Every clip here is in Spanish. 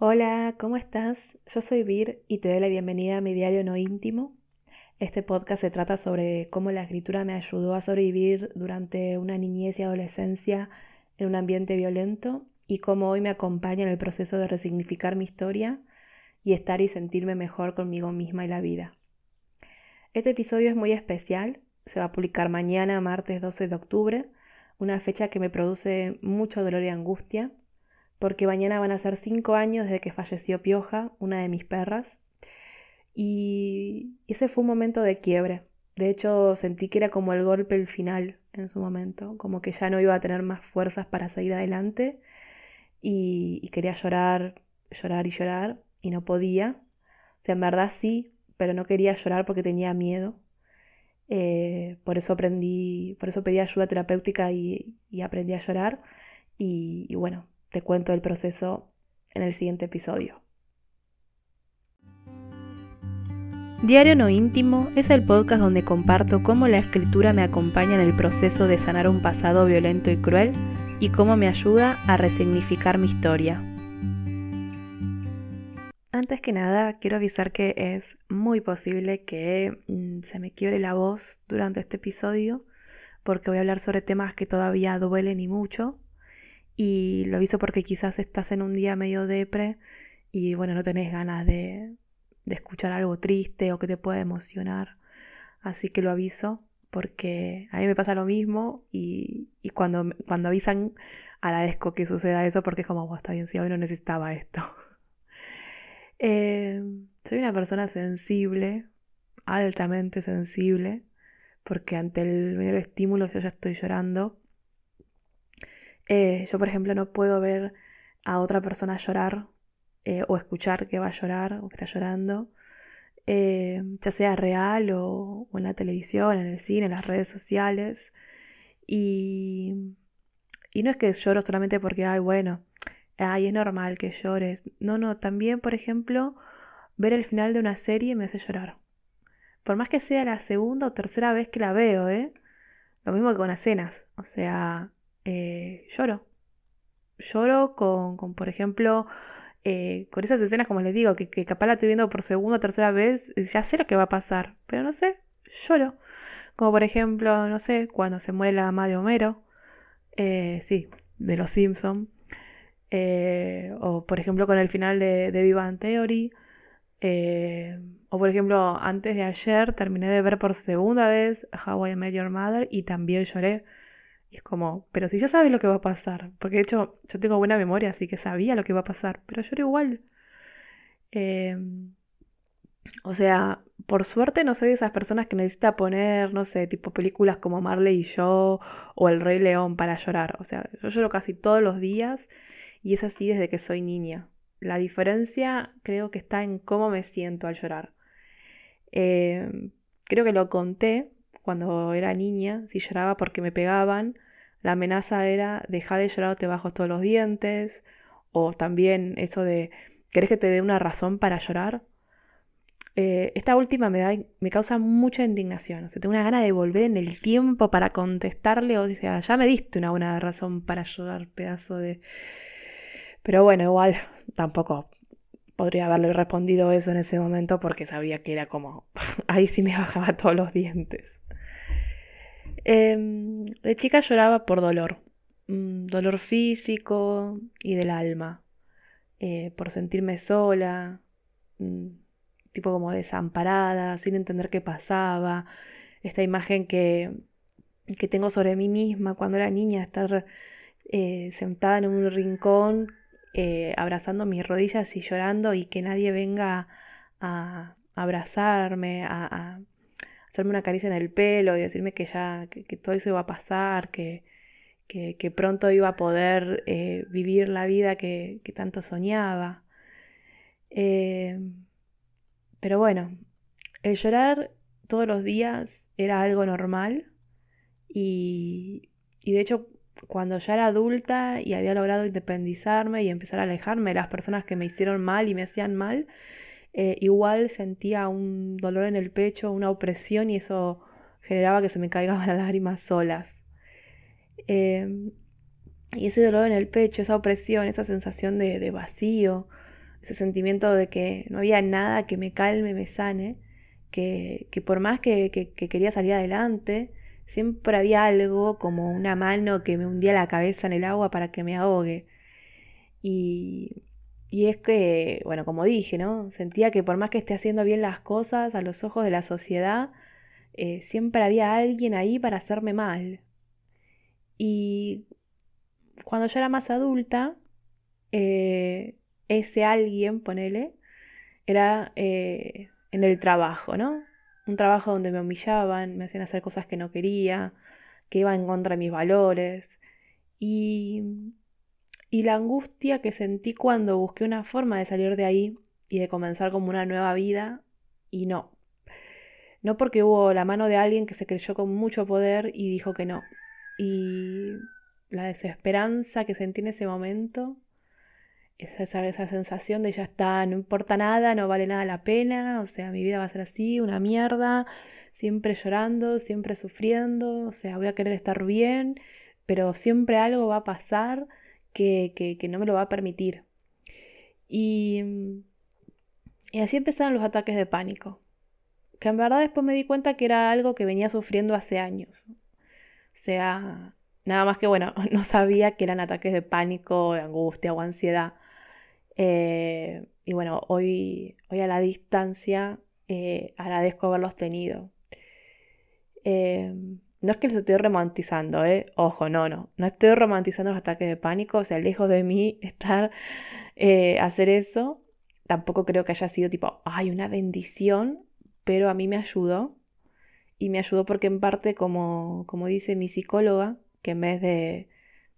Hola, ¿cómo estás? Yo soy Vir y te doy la bienvenida a mi diario no íntimo. Este podcast se trata sobre cómo la escritura me ayudó a sobrevivir durante una niñez y adolescencia en un ambiente violento y cómo hoy me acompaña en el proceso de resignificar mi historia y estar y sentirme mejor conmigo misma y la vida. Este episodio es muy especial, se va a publicar mañana, martes 12 de octubre, una fecha que me produce mucho dolor y angustia, porque mañana van a ser cinco años desde que falleció Pioja, una de mis perras, y ese fue un momento de quiebre. De hecho, sentí que era como el golpe el final en su momento, como que ya no iba a tener más fuerzas para seguir adelante y, quería llorar, llorar y llorar y no podía. O sea, en verdad sí, pero no quería llorar porque tenía miedo. Eh, por eso aprendí, por eso pedí ayuda terapéutica y, aprendí a llorar. Y, bueno, te cuento el proceso en el siguiente episodio. Diario No Íntimo es el podcast donde comparto cómo la escritura me acompaña en el proceso de sanar un pasado violento y cruel y cómo me ayuda a resignificar mi historia. Antes que nada, quiero avisar que es muy posible que mm, se me quiebre la voz durante este episodio, porque voy a hablar sobre temas que todavía duelen y mucho. Y lo aviso porque quizás estás en un día medio depre y bueno, no tenés ganas de, de escuchar algo triste o que te pueda emocionar. Así que lo aviso porque a mí me pasa lo mismo y, y cuando, cuando avisan agradezco que suceda eso porque es como, bueno, está bien, si hoy no necesitaba esto. Eh, soy una persona sensible, altamente sensible, porque ante el primer estímulo yo ya estoy llorando. Eh, yo, por ejemplo, no puedo ver a otra persona llorar eh, o escuchar que va a llorar o que está llorando, ya sea real o, o, en la televisión, en el cine, en las redes sociales. Y, y no es que lloro solamente porque, ay, bueno, ay, es normal que llores. No, no, también, por ejemplo, ver el final de una serie me hace llorar. Por más que sea la segunda o tercera vez que la veo, ¿eh? Lo mismo que con las cenas. O sea, eh, lloro. Lloro con, por ejemplo, eh, con esas escenas, como les digo, que, que, capaz la estoy viendo por segunda o tercera vez, ya sé lo que va a pasar, pero no sé, lloro. Como por ejemplo, no sé, cuando se muere la mamá de Homero, eh, sí, de los Simpsons eh, o por ejemplo con el final de, de Vivan Theory. Eh, o por ejemplo, antes de ayer terminé de ver por segunda vez How I Met Your Mother y también lloré. Y es como, pero si ya sabes lo que va a pasar, porque de hecho yo tengo buena memoria, así que sabía lo que iba a pasar, pero lloré igual. Em, o sea, por suerte no soy de esas personas que necesita poner, no sé, tipo películas como Marley y yo o El Rey León para llorar. O sea, yo lloro casi todos los días y es así desde que soy niña. La diferencia creo que está en cómo me siento al llorar. Eh, creo que lo conté cuando era niña, si lloraba porque me pegaban, la amenaza era deja de llorar o te bajo todos los dientes, o también eso de ¿querés que te dé una razón para llorar? Eh, esta última me, da, me causa mucha indignación, o sea, tengo una gana de volver en el tiempo para contestarle, o sea, ya me diste una buena razón para llorar, pedazo de pero bueno, igual tampoco podría haberle respondido eso en ese momento porque sabía que era como, ahí sí me bajaba todos los dientes. Em, de chica lloraba por dolor, mm, dolor físico y del alma, eh, por sentirme sola, mm, tipo como desamparada, sin entender qué pasaba, esta imagen que, que tengo sobre mí misma cuando era niña, estar eh, sentada en un rincón eh, abrazando mis rodillas y llorando y que nadie venga a, abrazarme, a, hacerme una caricia en el pelo y decirme que ya, que, todo eso iba a pasar, que, que, pronto iba a poder eh, vivir la vida que, tanto soñaba. Eh, pero bueno, el llorar todos los días era algo normal y, y de hecho cuando ya era adulta y había logrado independizarme y empezar a alejarme de las personas que me hicieron mal y me hacían mal, eh, igual sentía un dolor en el pecho, una opresión y eso generaba que se me caigan las lágrimas solas. Em, y ese dolor en el pecho, esa opresión, esa sensación de, vacío, ese sentimiento de que no había nada que me calme, me sane, que, por más que, quería salir adelante, siempre había algo como una mano que me hundía la cabeza en el agua para que me ahogue. Y, y es que, bueno, como dije, ¿no? Sentía que por más que esté haciendo bien las cosas a los ojos de la sociedad, eh, siempre había alguien ahí para hacerme mal. Y cuando yo era más adulta, eh, ese alguien, ponele, era eh, en el trabajo, ¿no? Un trabajo donde me humillaban, me hacían hacer cosas que no quería, que iban en contra de mis valores. Y, y la angustia que sentí cuando busqué una forma de salir de ahí y de comenzar como una nueva vida, y no. No porque hubo la mano de alguien que se creyó con mucho poder y dijo que no. Y la desesperanza que sentí en ese momento esa, esa sensación de ya está, no importa nada, no vale nada la pena, o sea, mi vida va a ser así, una mierda, siempre llorando, siempre sufriendo, o sea, voy a querer estar bien, pero siempre algo va a pasar que, que, no me lo va a permitir. Y, y así empezaron los ataques de pánico, que en verdad después me di cuenta que era algo que venía sufriendo hace años. O sea, nada más que bueno, no sabía que eran ataques de pánico, de angustia o ansiedad. Eh, y bueno, hoy, hoy a la distancia eh, agradezco haberlos tenido. Eh, no es que los estoy romantizando, ¿eh? Ojo, no, no. No estoy romantizando los ataques de pánico. O sea, lejos de mí estar, hacer eso. Tampoco creo que haya sido tipo, ay, una bendición. Pero a mí me ayudó. Y me ayudó porque en parte, como, como dice mi psicóloga, que en vez de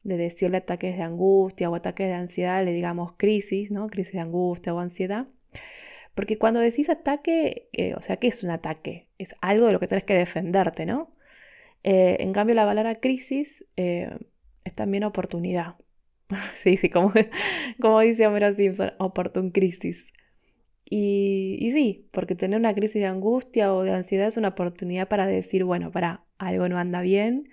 de decirle ataques de angustia o ataques de ansiedad, le digamos crisis, ¿no? Crisis de angustia o ansiedad. Porque cuando decís ataque, eh, o sea, ¿qué es un ataque? Es algo de lo que tenés que defenderte, ¿no? Eh, en cambio, la palabra crisis eh, es también oportunidad. sí, sí, como, como dice Homero Simpson, oportun crisis. Y, y, sí, porque tener una crisis de angustia o de ansiedad es una oportunidad para decir, bueno, para algo no anda bien,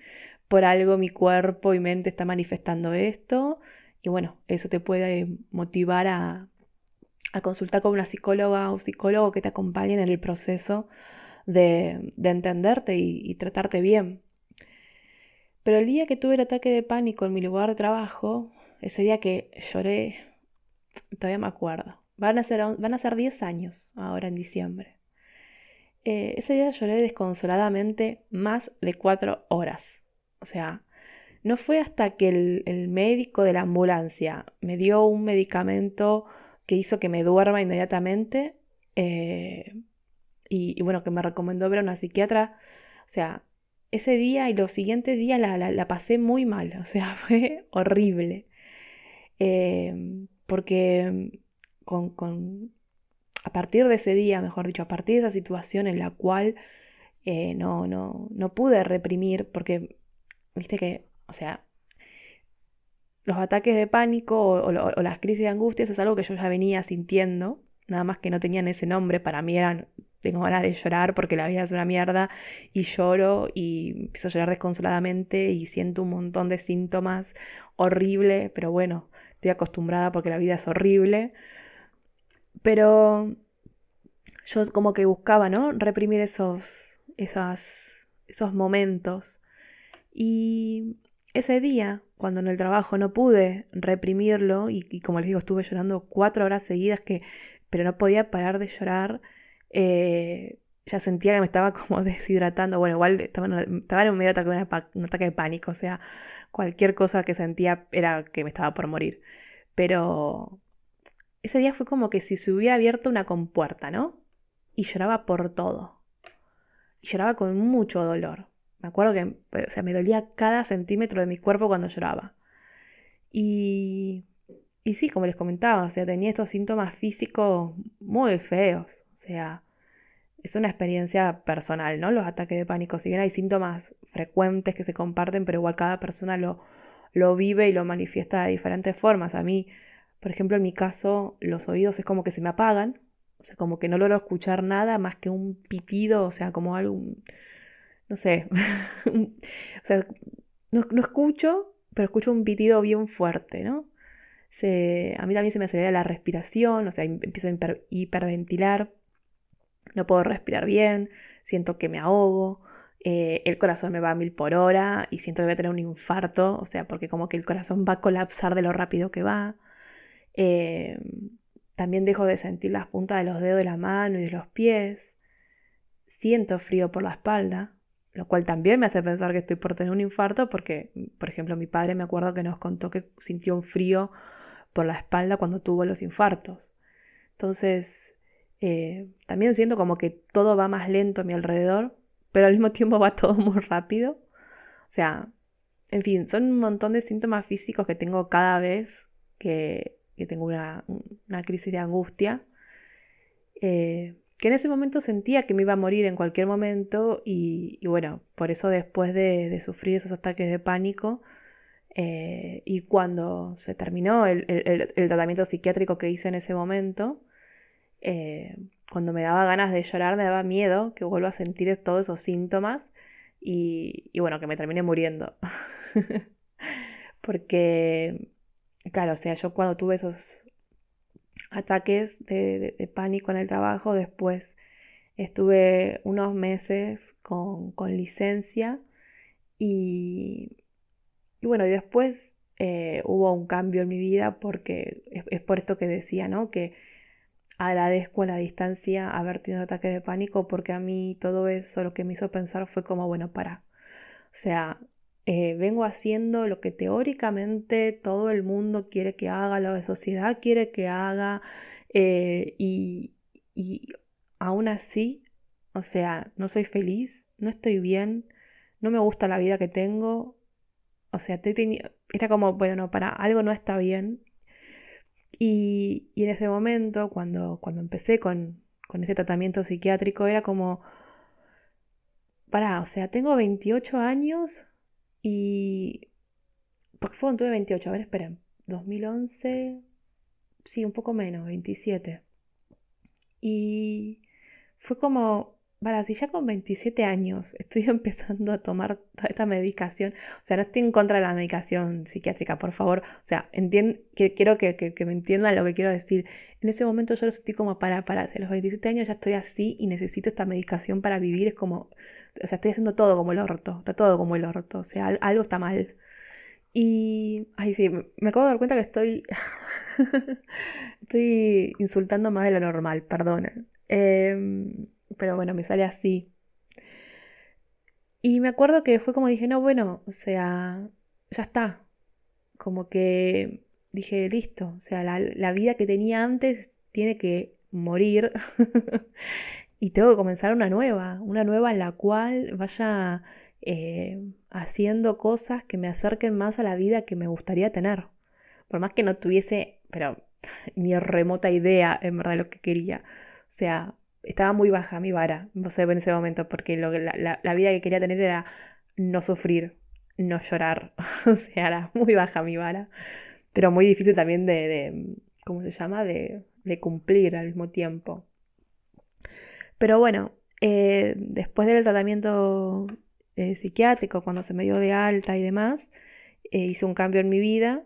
por algo mi cuerpo y mente está manifestando esto. Y bueno, eso te puede motivar a, consultar con una psicóloga o psicólogo que te acompañen en el proceso de, entenderte y, tratarte bien. Pero el día que tuve el ataque de pánico en mi lugar de trabajo, ese día que lloré, todavía me acuerdo. Van a ser, van a ser 10 años ahora en diciembre. Eh, ese día lloré desconsoladamente más de 4 horas. O sea, no fue hasta que el, médico de la ambulancia me dio un medicamento que hizo que me duerma inmediatamente eh, y, bueno, que me recomendó ver a una psiquiatra. O sea, ese día y los siguientes días la, pasé muy mal, o sea, fue horrible. Eh, porque con, a partir de ese día, mejor dicho, a partir de esa situación en la cual eh, no, no, no pude reprimir, porque Viste que, o sea, los ataques de pánico o, las crisis de angustia es algo que yo ya venía sintiendo, nada más que no tenían ese nombre, para mí eran, tengo ganas de llorar porque la vida es una mierda y lloro y empiezo a llorar desconsoladamente y siento un montón de síntomas horribles, pero bueno, estoy acostumbrada porque la vida es horrible. Pero yo como que buscaba, ¿no? Reprimir esos, esas, esos momentos y ese día, cuando en el trabajo no pude reprimirlo, y, como les digo, estuve llorando cuatro horas seguidas, que, pero no podía parar de llorar, eh, ya sentía que me estaba como deshidratando. Bueno, igual estaba, estaba en un medio ataque, un ataque de pánico, o sea, cualquier cosa que sentía era que me estaba por morir. Pero ese día fue como que si se hubiera abierto una compuerta, ¿no? Y lloraba por todo. Y lloraba con mucho dolor. Me acuerdo que o sea, me dolía cada centímetro de mi cuerpo cuando lloraba. Y, y sí, como les comentaba, o sea, tenía estos síntomas físicos muy feos. Sea, es una experiencia personal, ¿no? Los ataques de pánico. Si bien hay síntomas frecuentes que se comparten, pero igual cada persona lo, lo vive y lo manifiesta de diferentes formas. A mí, por ejemplo, en mi caso, los oídos es como que se me apagan. O sea, como que no logro escuchar nada más que un pitido, o sea, como algo, no sé, o sea, no, escucho, pero escucho un pitido bien fuerte, ¿no? a mí también se me acelera la respiración, o sea, empiezo a hiperventilar, no puedo respirar bien, siento que me ahogo, eh, el corazón me va a mil por hora y siento que voy a tener un infarto, o sea, porque como que el corazón va a colapsar de lo rápido que va. Eh, también dejo de sentir las puntas de los dedos de la mano y de los pies. Siento frío por la espalda, lo cual también me hace pensar que estoy por tener un infarto porque, por ejemplo, mi padre me acuerdo que nos contó que sintió un frío por la espalda cuando tuvo los infartos. Entonces, eh, también siento como que todo va más lento a mi alrededor, pero al mismo tiempo va todo muy rápido. O sea, en fin, son un montón de síntomas físicos que tengo cada vez que, tengo una, crisis de angustia. Eh, que en ese momento sentía que me iba a morir en cualquier momento y, bueno, por eso después de, sufrir esos ataques de pánico eh, y cuando se terminó el, tratamiento psiquiátrico que hice en ese momento, eh, cuando me daba ganas de llorar, me daba miedo que vuelva a sentir todos esos síntomas y, bueno, que me termine muriendo. Porque, claro, o sea, yo cuando tuve esos ataques de, pánico en el trabajo, después estuve unos meses con, licencia y, y, bueno, y después eh, hubo un cambio en mi vida porque es, es por esto que decía, ¿no? Que agradezco a la distancia haber tenido ataques de pánico porque a mí todo eso lo que me hizo pensar fue como, bueno, para. O sea, eh, vengo haciendo lo que teóricamente todo el mundo quiere que haga, la sociedad quiere que haga, eh, y, y aún así, o sea, no soy feliz, no estoy bien, no me gusta la vida que tengo. O sea, era como, bueno, no, para algo no está bien y, en ese momento, cuando, cuando empecé con, con ese tratamiento psiquiátrico, era como, pará, o sea, tengo 28 años y... Porque fue tuve 28, a ver, esperen, 2011, sí, un poco menos, 27. Y fue como, Vale, si ya con 27 años estoy empezando a tomar toda esta medicación, o sea, no estoy en contra de la medicación psiquiátrica, por favor, o sea, que, quiero que, me entiendan lo que quiero decir. En ese momento yo lo sentí como para, para, a los 27 años ya estoy así y necesito esta medicación para vivir, es como, o sea, estoy haciendo todo como el orto, está todo como el orto, o sea, algo está mal. Y, ay, sí, me acabo de dar cuenta que estoy, estoy insultando más de lo normal, perdonen. Eh, pero bueno, me sale así. Y me acuerdo que fue como dije, no, bueno, o sea, ya está. Como que dije, listo, o sea, la, vida que tenía antes tiene que morir y tengo que comenzar una nueva, una nueva en la cual vaya eh, haciendo cosas que me acerquen más a la vida que me gustaría tener. Por más que no tuviese, pero ni remota idea en verdad lo que quería. O sea, estaba muy baja mi vara, no sé, en ese momento, porque lo, la, la, vida que quería tener era no sufrir, no llorar, o sea, era muy baja mi vara, pero muy difícil también de, de ¿cómo se llama?, de, de, cumplir al mismo tiempo. Pero bueno, eh, después del tratamiento eh, psiquiátrico, cuando se me dio de alta y demás, eh, hice un cambio en mi vida,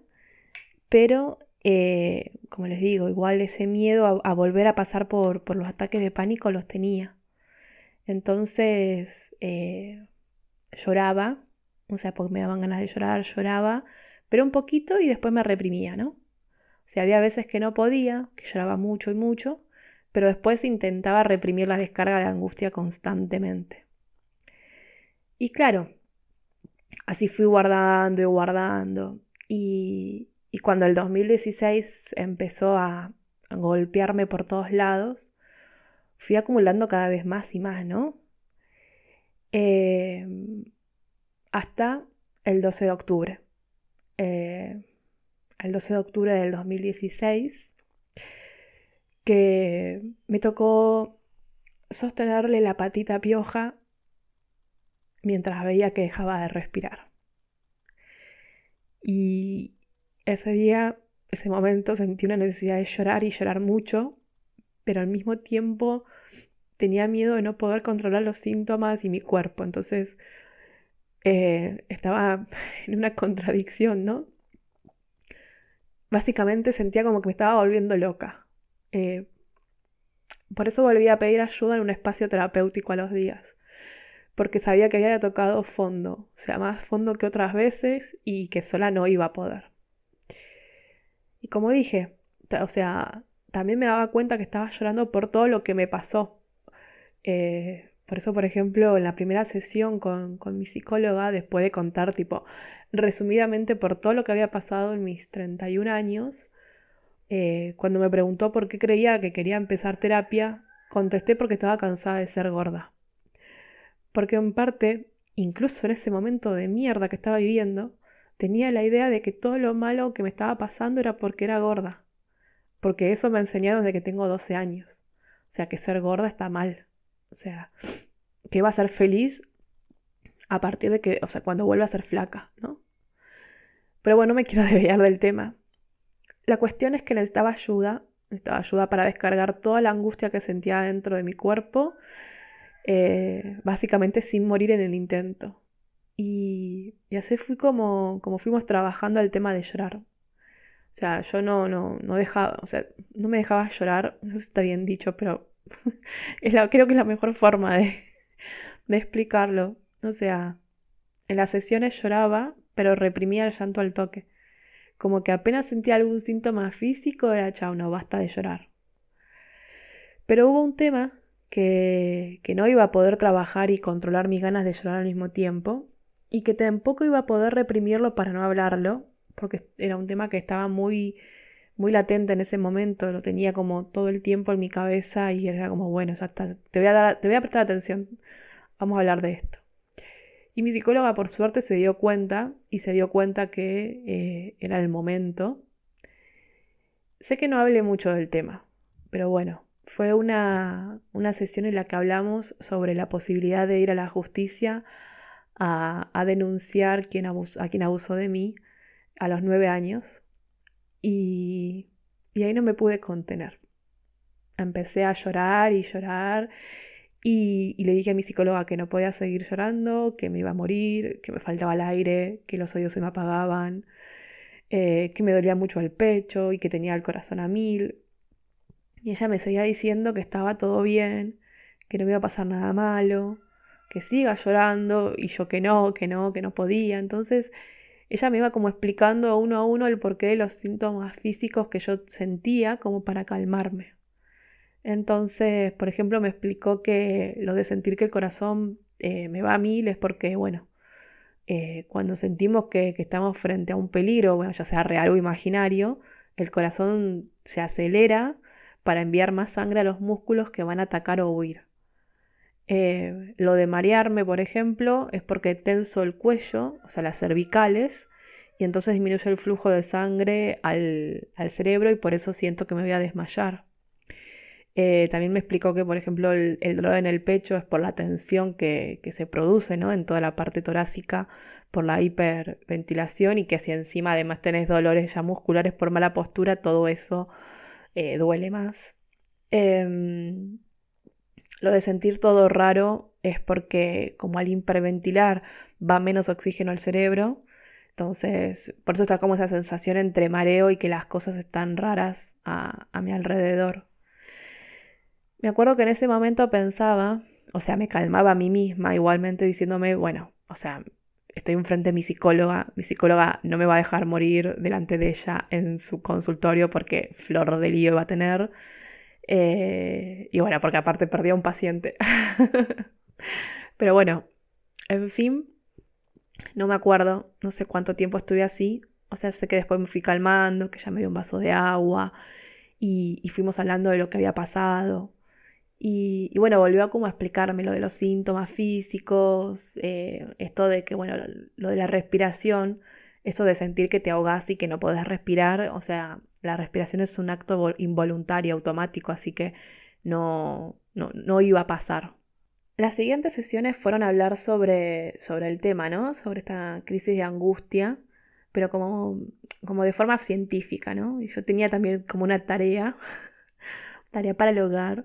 pero eh, como les digo, igual ese miedo a, volver a pasar por, los ataques de pánico los tenía. Entonces eh, lloraba, o sea, porque me daban ganas de llorar, lloraba, pero un poquito y después me reprimía, ¿no? O sea, había veces que no podía, que lloraba mucho y mucho, pero después intentaba reprimir la descarga de angustia constantemente. Y claro, así fui guardando y guardando. Y, y cuando el 2016 empezó a, golpearme por todos lados, fui acumulando cada vez más y más, ¿no? Eh, hasta el 12 de octubre. Eh, el 12 de octubre del 2016, que me tocó sostenerle la patita pioja mientras veía que dejaba de respirar. Y, ese día, ese momento, sentí una necesidad de llorar y llorar mucho, pero al mismo tiempo tenía miedo de no poder controlar los síntomas y mi cuerpo. Entonces eh, estaba en una contradicción, ¿no? básicamente sentía como que me estaba volviendo loca. Eh, por eso volví a pedir ayuda en un espacio terapéutico a los días, porque sabía que había tocado fondo, o sea, más fondo que otras veces y que sola no iba a poder. Y como dije, o sea, también me daba cuenta que estaba llorando por todo lo que me pasó. Eh, por eso, por ejemplo, en la primera sesión con, mi psicóloga, después de contar, tipo, resumidamente por todo lo que había pasado en mis 31 años, eh, cuando me preguntó por qué creía que quería empezar terapia, contesté porque estaba cansada de ser gorda. Porque en parte, incluso en ese momento de mierda que estaba viviendo, tenía la idea de que todo lo malo que me estaba pasando era porque era gorda. Porque eso me enseñaron desde que tengo 12 años. O sea, que ser gorda está mal. O sea, que va a ser feliz a partir de que, o sea, cuando vuelva a ser flaca, ¿no? Pero bueno, no me quiero desviar del tema. La cuestión es que necesitaba ayuda, necesitaba ayuda para descargar toda la angustia que sentía dentro de mi cuerpo, eh, básicamente sin morir en el intento. Y, así fui como, como fuimos trabajando el tema de llorar. O sea, yo no, no, no dejaba, o sea, no me dejaba llorar, no sé si está bien dicho, pero es la, creo que es la mejor forma de, de explicarlo. O sea, en las sesiones lloraba, pero reprimía el llanto al toque. Como que apenas sentía algún síntoma físico, era chao, no, basta de llorar. Pero hubo un tema que, que no iba a poder trabajar y controlar mis ganas de llorar al mismo tiempo, y que tampoco iba a poder reprimirlo para no hablarlo, porque era un tema que estaba muy, muy latente en ese momento, lo tenía como todo el tiempo en mi cabeza y era como, bueno, ya está, te voy a, te voy a prestar atención, vamos a hablar de esto. Y mi psicóloga por suerte se dio cuenta y se dio cuenta que eh, era el momento. Sé que no hablé mucho del tema, pero bueno, fue una, una sesión en la que hablamos sobre la posibilidad de ir a la justicia a, denunciar a quien abusó de mí a los nueve años y, y ahí no me pude contener. Empecé a llorar y llorar y, le dije a mi psicóloga que no podía seguir llorando, que me iba a morir, que me faltaba el aire, que los oídos se me apagaban, eh, que me dolía mucho el pecho y que tenía el corazón a mil. Y ella me seguía diciendo que estaba todo bien, que no me iba a pasar nada malo, que siga llorando y yo que no, que no, que no podía. Entonces ella me iba como explicando uno a uno el porqué de los síntomas físicos que yo sentía como para calmarme. Entonces, por ejemplo, me explicó que lo de sentir que el corazón eh, me va a mil es porque, bueno, eh, cuando sentimos que, que, estamos frente a un peligro, bueno, ya sea real o imaginario, el corazón se acelera para enviar más sangre a los músculos que van a atacar o huir. Eh, lo de marearme, por ejemplo, es porque tenso el cuello, o sea, las cervicales, y entonces disminuye el flujo de sangre al, cerebro y por eso siento que me voy a desmayar. Eh, también me explicó que, por ejemplo, el, dolor en el pecho es por la tensión que, se produce ¿no? en toda la parte torácica por la hiperventilación y que si encima además tenés dolores ya musculares por mala postura, todo eso eh, duele más. Em, lo de sentir todo raro es porque como al hiperventilar va menos oxígeno al cerebro, entonces por eso está como esa sensación entre mareo y que las cosas están raras a, mi alrededor. Me acuerdo que en ese momento pensaba, o sea, me calmaba a mí misma igualmente diciéndome, bueno, o sea, estoy enfrente de mi psicóloga, mi psicóloga no me va a dejar morir delante de ella en su consultorio porque flor de lío va a tener. Eh, y bueno, porque aparte perdí a un paciente. Pero bueno, en fin, no me acuerdo, no sé cuánto tiempo estuve así. O sea, sé que después me fui calmando, que ya me dio un vaso de agua y, fuimos hablando de lo que había pasado. Y, bueno, volvió a como a explicarme lo de los síntomas físicos, eh, esto de que, bueno, lo, de la respiración, eso de sentir que te ahogas y que no podés respirar, o sea, la respiración es un acto involuntario, automático, así que no, no, iba a pasar. Las siguientes sesiones fueron a hablar sobre, sobre el tema, ¿no? Sobre esta crisis de angustia, pero como, como de forma científica, ¿no? Y yo tenía también como una tarea, tarea para el hogar,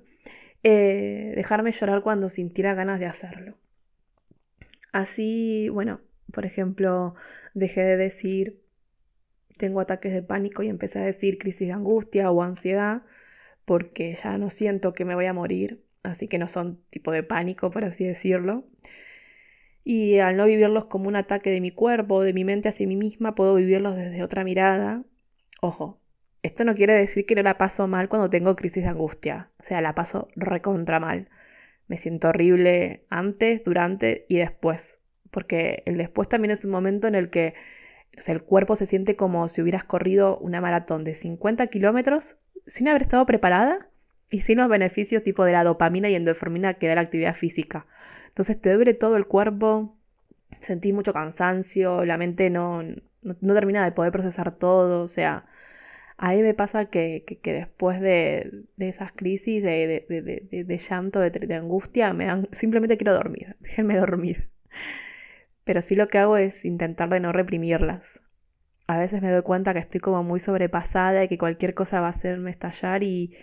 eh, dejarme llorar cuando sintiera ganas de hacerlo. Así, bueno, por ejemplo, dejé de decir tengo ataques de pánico y empecé a decir crisis de angustia o ansiedad porque ya no siento que me voy a morir, así que no son tipo de pánico, por así decirlo. Y al no vivirlos como un ataque de mi cuerpo o de mi mente hacia mí misma, puedo vivirlos desde otra mirada. Ojo, esto no quiere decir que no la paso mal cuando tengo crisis de angustia, o sea, la paso recontra mal. Me siento horrible antes, durante y después, porque el después también es un momento en el que el cuerpo se siente como si hubieras corrido una maratón de 50 kilómetros sin haber estado preparada y sin los beneficios tipo de la dopamina y endorfina que da la actividad física. Entonces te duele todo el cuerpo, sentís mucho cansancio, la mente no, no, termina de poder procesar todo, o sea, a mí me pasa que, después de, esas crisis de, de llanto, de, angustia, me dan, simplemente quiero dormir, déjenme dormir. Pero sí lo que hago es intentar de no reprimirlas a veces me doy cuenta que estoy como muy sobrepasada y que cualquier cosa va a hacerme estallar y,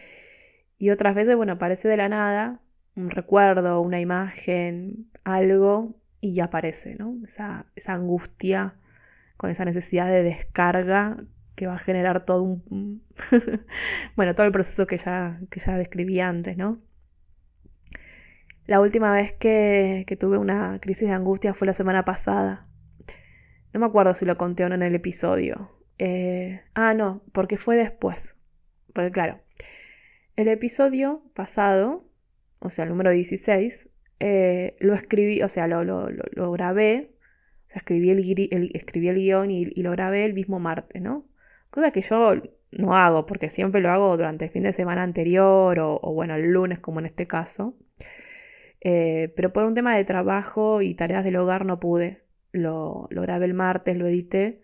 y otras veces, bueno, aparece de la nada un recuerdo, una imagen, algo y ya aparece, ¿no? Esa, angustia con esa necesidad de descarga que va a generar todo un... bueno, todo el proceso que ya, que ya describí antes, ¿no? La última vez que, tuve una crisis de angustia fue la semana pasada. No me acuerdo si lo conté o no en el episodio. Eh, ah, no, porque fue después. Porque claro, el episodio pasado, o sea, el número 16, eh, lo escribí, o sea, lo, lo, grabé, o sea, escribí el, escribí el guion y, lo grabé el mismo martes, ¿no? Cosa que yo no hago, porque siempre lo hago durante el fin de semana anterior o, bueno, el lunes como en este caso. Eh, pero por un tema de trabajo y tareas del hogar no pude. Lo, grabé el martes, lo edité.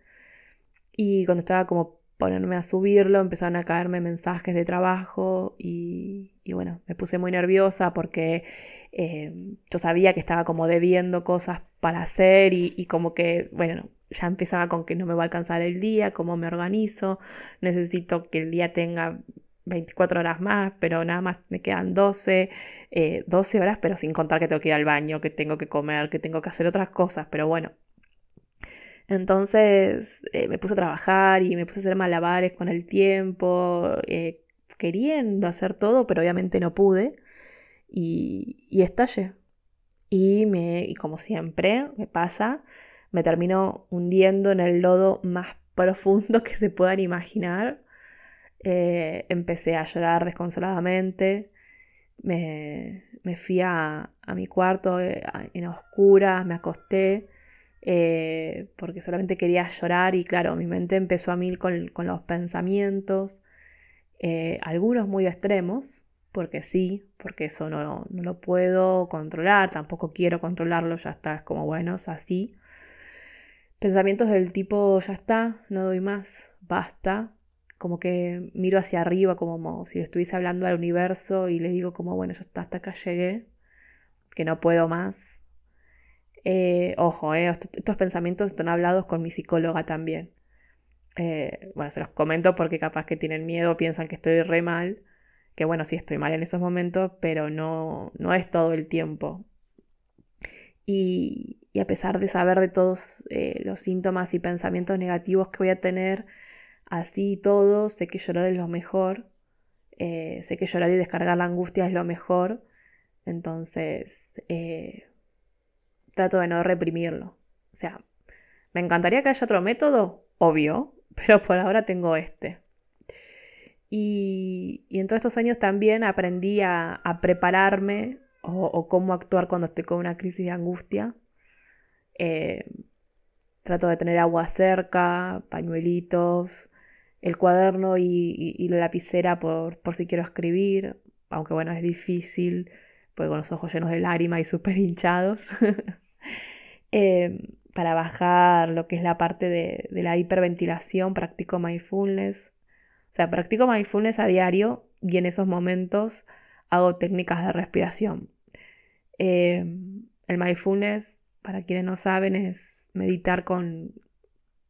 Y cuando estaba como ponerme a subirlo empezaron a caerme mensajes de trabajo y, bueno, me puse muy nerviosa porque eh, yo sabía que estaba como debiendo cosas para hacer y, como que, bueno, ya empezaba con que no me va a alcanzar el día, cómo me organizo, necesito que el día tenga 24 horas más, pero nada más me quedan 12, 12 eh, horas, pero sin contar que tengo que ir al baño, que tengo que comer, que tengo que hacer otras cosas, pero bueno. Entonces eh, me puse a trabajar y me puse a hacer malabares con el tiempo, eh, queriendo hacer todo, pero obviamente no pude. Y, y estallé. Y, me, y como siempre me pasa, me termino hundiendo en el lodo más profundo que se puedan imaginar eh, empecé a llorar desconsoladamente. Me, fui a, mi cuarto eh, en oscuras, me acosté eh, porque solamente quería llorar y claro, mi mente empezó a mil con, los pensamientos, algunos muy extremos, porque sí, porque eso no, no, lo puedo controlar, tampoco quiero controlarlo, ya está, es como bueno, es así. Pensamientos del tipo, ya está, no doy más, basta, como que miro hacia arriba como si estuviese hablando al universo y le digo como, bueno, yo hasta acá llegué, que no puedo más. Eh, ojo, eh, estos, pensamientos están hablados con mi psicóloga también. Eh, bueno, se los comento porque capaz que tienen miedo, piensan que estoy re mal, que bueno, sí estoy mal en esos momentos, pero no, no es todo el tiempo. Y, y a pesar de saber de todos los síntomas y pensamientos negativos que voy a tener, así y todo, sé que llorar es lo mejor, eh, sé que llorar y descargar la angustia es lo mejor, entonces eh, trato de no reprimirlo. O sea, me encantaría que haya otro método, obvio, pero por ahora tengo este. Y, en todos estos años también aprendí a, prepararme o, cómo actuar cuando estoy con una crisis de angustia. Eh, trato de tener agua cerca, pañuelitos, el cuaderno y, la lapicera por, por, si quiero escribir, aunque bueno, es difícil, porque con los ojos llenos de lágrimas y súper hinchados. Em, para bajar lo que es la parte de, la hiperventilación, practico mindfulness. O sea, practico mindfulness a diario y en esos momentos hago técnicas de respiración. Em, el mindfulness, para quienes no saben, es meditar con,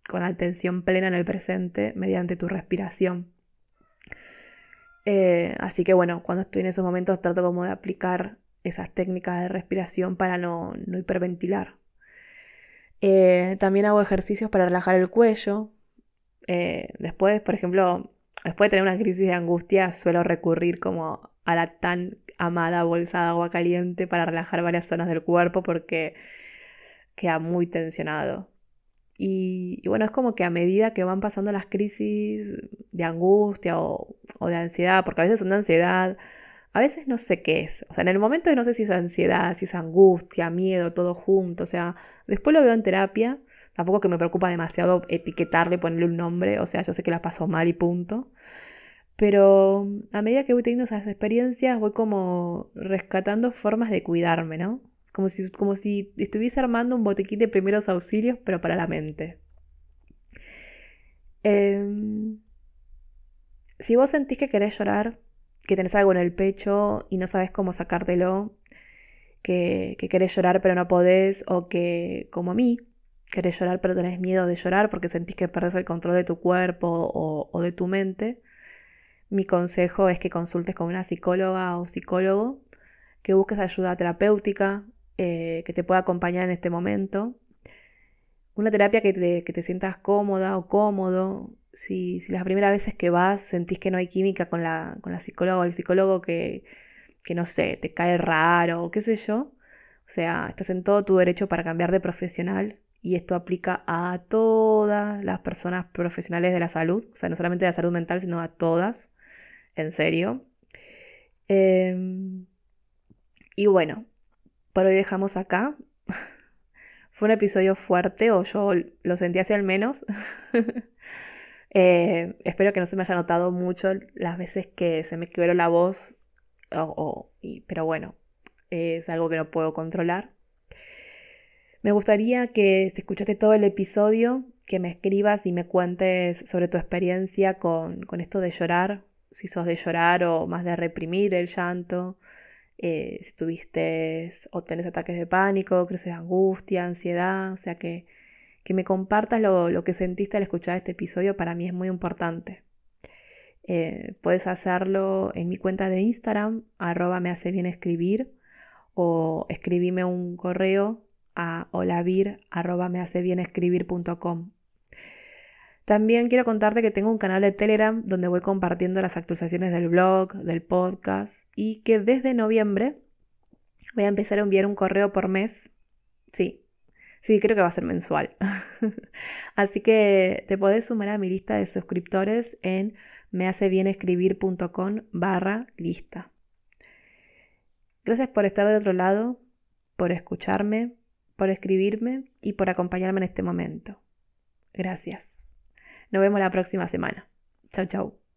con atención plena en el presente mediante tu respiración. Eh, así que bueno, cuando estoy en esos momentos trato como de aplicar esas técnicas de respiración para no, hiperventilar. Eh, también hago ejercicios para relajar el cuello. Eh, después, por ejemplo, después de tener una crisis de angustia, suelo recurrir como a la tan amada bolsa de agua caliente para relajar varias zonas del cuerpo porque queda muy tensionado. Y, bueno, es como que a medida que van pasando las crisis de angustia o, o, de ansiedad, porque a veces de ansiedad, a veces no sé qué es. O sea, en el momento no sé si es ansiedad, si es angustia, miedo, todo junto. O sea, después lo veo en terapia. Tampoco que me preocupa demasiado etiquetarle, ponerle un nombre. O sea, yo sé que la paso mal y punto. Pero a medida que voy teniendo esas experiencias, voy como rescatando formas de cuidarme, ¿no? Como si, como si estuviese armando un botiquín de primeros auxilios, pero para la mente. Em, si vos sentís que querés llorar, que tenés algo en el pecho y no sabes cómo sacártelo, que, que querés llorar pero no podés, o que, como a mí, querés llorar pero tenés miedo de llorar porque sentís que perdés el control de tu cuerpo o de tu mente, mi consejo es que consultes con una psicóloga o psicólogo, que busques ayuda terapéutica, eh, que te pueda acompañar en este momento. Una terapia que te, sientas cómoda o cómodo. Si, las primeras veces que vas sentís que no hay química con la, con la psicóloga o el psicólogo que, que, no sé, te cae raro o qué sé yo. O sea, estás en todo tu derecho para cambiar de profesional y esto aplica a todas las personas profesionales de la salud, o sea, no solamente de la salud mental, sino a todas en serio. Em, y bueno, por hoy dejamos acá. Fue un episodio fuerte, o yo lo sentí así al menos. Eh, espero que no se me haya notado mucho las veces que se me quebró la voz, pero bueno, es algo que no puedo controlar. Me gustaría que si escuchaste todo el episodio, que me escribas y me cuentes sobre tu experiencia con, con esto de llorar si sos de llorar o más de reprimir el llanto, eh, si tuviste o tenés ataques de pánico, de angustia, ansiedad, o sea que, que me compartas lo, que sentiste al escuchar este episodio para mí es muy importante. Eh, puedes hacerlo en mi cuenta de Instagram, arroba me hace bien escribir, o escribime un correo a holavir arroba me hace bien escribir.com. También quiero contarte que tengo un canal de Telegram donde voy compartiendo las actualizaciones del blog, del podcast y que desde noviembre voy a empezar a enviar un correo por mes. Sí, sí, creo que va a ser mensual. Así que te podés sumar a mi lista de suscriptores en mehacebienescribir.com barra lista. Gracias por estar del otro lado, por escucharme, por escribirme y por acompañarme en este momento. Gracias. Nos vemos la próxima semana. Chau, chau.